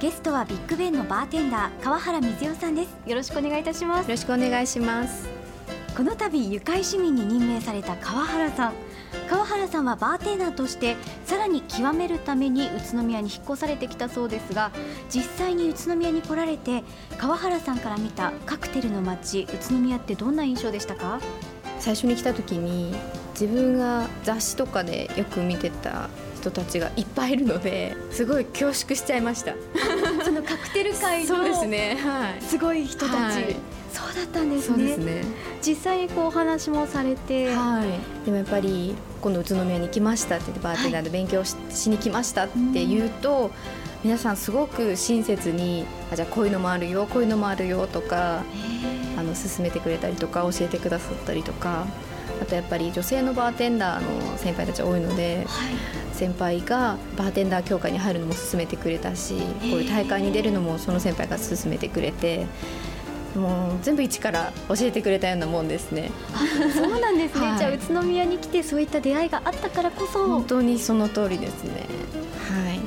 ゲストはビッグベンのバーテンダー川原水代さんです。よろしくお願いいたします。よろしくお願いします。この度愉快市民に任命された川原さん。川原さんはバーテンダーとしてさらに極めるために宇都宮に引っ越されてきたそうですが実際に宇都宮に来られて川原さんから見たカクテルの街宇都宮ってどんな印象でしたか？最初に来た時に自分が雑誌とかでよく見てた人たちがいっぱいいるのですごい恐縮しちゃいました。そのカクテル界そうですのね。はい。すごい人たち、はい。そうだったんですね。ですね。実際にこうお話もされて、はい。でもやっぱり今度宇都宮に来ましたって言ってバーテンダーで勉強し,、しに来ましたって言うと、皆さんすごく親切にあじゃあこういうのもあるよこういうのもあるよとかあの勧めてくれたりとか教えてくださったりとかあとやっぱり女性のバーテンダーの先輩たち多いのではい。先輩がバーテンダー協会に入るのも勧めてくれたしこういう大会に出るのもその先輩が勧めてくれてもう全部一から教えてくれたようなもんですね。そうなんですね、はい。じゃあ宇都宮に来てそういった出会いがあったからこそ。本当にその通りですね。はい。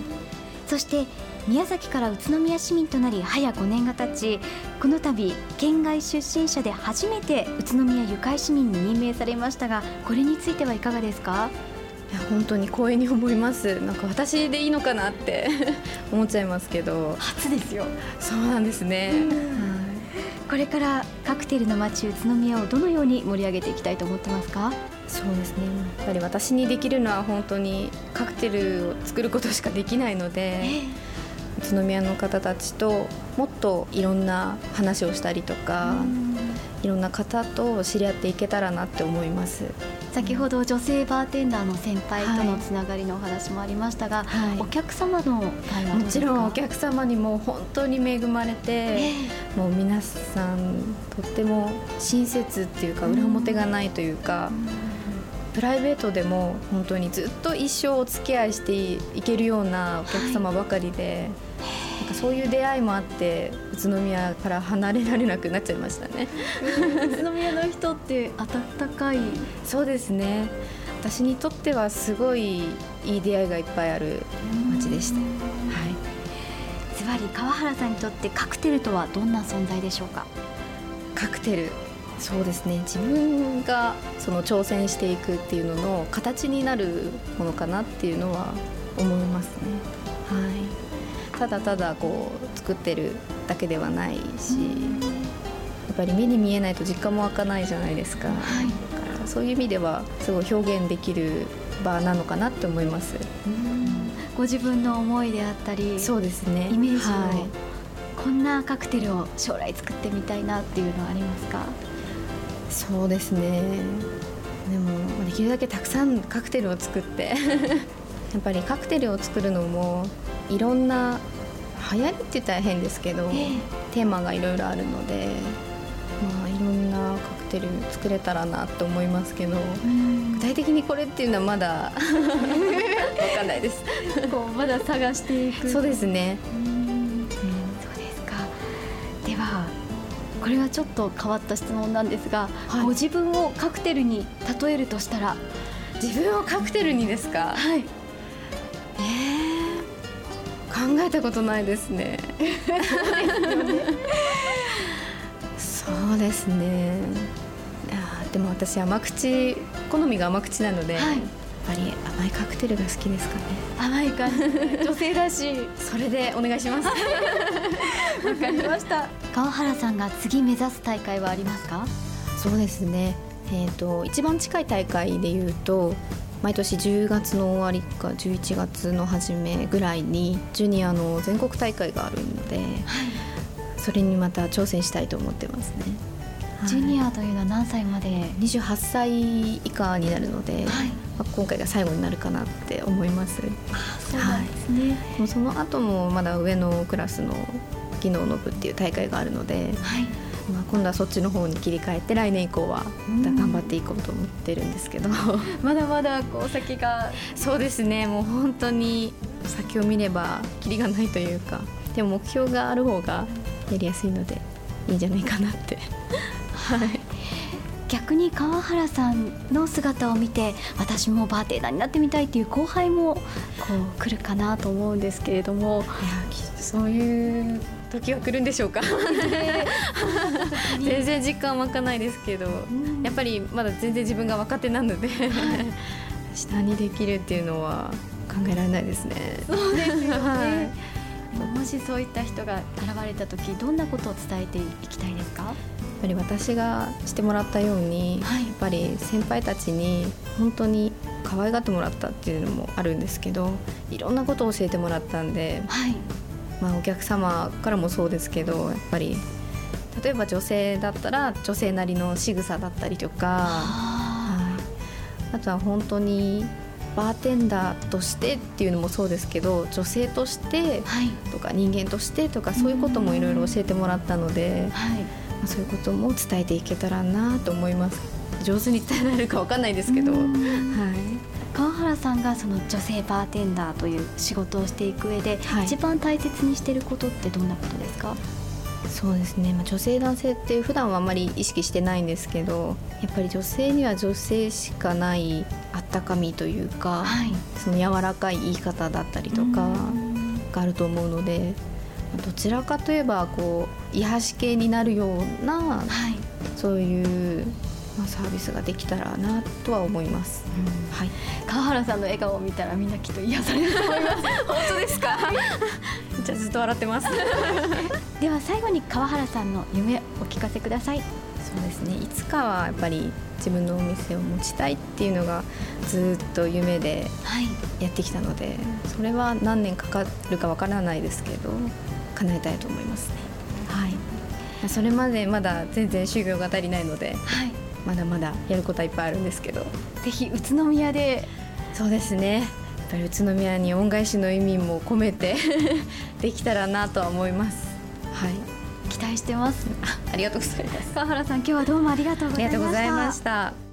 そして宮崎から宇都宮市民となり早5年が経ちこの度県外出身者で初めて宇都宮ゆかい市民に任命されましたがこれについてはいかがですか？いや本当に光栄に思います。なんか私でいいのかなって 思っちゃいますけど。初ですよ。そうなんですね、これからカクテルの街宇都宮をどのように盛り上げていきたいと思ってますか？そうですね。やっぱり私にできるのは本当にカクテルを作ることしかできないので宇都宮の方たちともっといろんな話をしたりとかいろんな方と知り合っていけたらなって思います。先ほど女性バーテンダーの先輩とのつながりのお話もありましたが、はい。お客様のもちろんお客様にも本当に恵まれて、えもう皆さんとっても親切っていうか裏表がないというか、プライベートでも本当にずっと一生お付き合いしていけるようなお客様ばかりで、なんかそういう出会いもあって宇都宮から離れられなくなっちゃいましたね。宇都宮の人って温かい。そうですね。私にとってはすごいいい出会いがいっぱいある街でした。はい。ズバリ川原さんにとってカクテルとはどんな存在でしょうか？カクテル。そうですね。自分がその挑戦していくっていうのの形になるものかなっていうのは思いますね。はいただただこう作ってるだけではないしやっぱり目に見えないと実感も湧かないじゃないですか,、はい。だからそういう意味ではすごい表現できる場なのかなって思います。ご自分の思いであったりそうですね。イメージを、はい。こんなカクテルを将来作ってみたいなっていうのはありますか？そうですね。でもできるだけたくさんカクテルを作って。やっぱりカクテルを作るのもいろんな流行りって言ったら変ですけど、ええ。テーマがいろいろあるのでまあいろんなカクテル作れたらなと思いますけど具体的にこれっていうのはまだわかんないです。こうまだ探していく。そうですね、うん。そうですか。ではこれはちょっと変わった質問なんですが、はい。ご自分をカクテルに例えるとしたら？自分をカクテルにですか？はいえたことないですね。そうですね。あーでも私甘口好みが甘口なので、はいやっぱり甘いカクテルが好きですかね。甘い感じ女性らしい それでお願いします。わかりました川原さんが次目指す大会はありますか？そうですね。えっ、と一番近い大会でいうと。毎年10月の終わりか11月の初めぐらいにジュニアの全国大会があるので、それにまた挑戦したいと思ってますね。ジュニアというのは何歳まで？28歳以下になるので、はい。まあ、今回が最後になるかなって思います。そうなんですね。もうその後もまだ上のクラスの技能の部っていう大会があるので、はいまあ、今度はそっちの方に切り替えて来年以降はまた頑張っていこうと思ってるんですけど。まだまだこう先が。そうですね。もう本当に先を見ればキリがないというか。でも目標がある方がやりやすいのでいいんじゃないかなって。はい。逆に川原さんの姿を見て私もバーテンダーになってみたいっていう後輩もこう来るかなと思うんですけれども。そういう時が来るんでしょうか？全然実感湧かないですけど、やっぱりまだ全然自分が若手なので下にできるっていうのは考えられないですね。そうですよね、はいもしそういった人が現れた時どんなことを伝えていきたいですか？やっぱり私がしてもらったように、はい、やっぱり先輩たちに本当に可愛がってもらったっていうのもあるんですけどいろんなことを教えてもらったんで、はい、まあ、お客様からもそうですけどやっぱり例えば女性だったら女性なりの仕草だったりとか、はい、あとは本当にバーテンダーとしてっていうのもそうですけど女性としてとか人間としてとかそういうこともいろいろ教えてもらったので、はい、まあ、そういうことも伝えていけたらなと思います。上手に伝えられるかわかんないですけど、はい、川原さんがその女性バーテンダーという仕事をしていく上で、はい、一番大切にしていることってどんなことですか？そうですね、まあ、女性男性って普段はあまり意識してないんですけどやっぱり女性には女性しかないあったかみというか、はい、その柔らかい言い方だったりとかがあると思うのでどちらかといえばこう癒し系になるような、はい、そういうまあ、サービスができたらなとは思います、うん、はい、川原さんの笑顔を見たらみんなきっと癒されると思います。本当ですか？じゃあずっと笑ってます。では最後に川原さんの夢お聞かせください。そうですね。いつかはやっぱり自分のお店を持ちたいっていうのがずっと夢でやってきたので、はい、それは何年かかるかわからないですけど叶えたいと思いますね。はい。それまでまだ全然修行が足りないので、はい、まだまだやることはいっぱいあるんですけど。ぜひ宇都宮で。そうですね。やっぱり宇都宮に恩返しの意味も込めて。できたらなとは思います。はい。期待してます。ありがとうございます。川原さん今日はどうもありがとうございました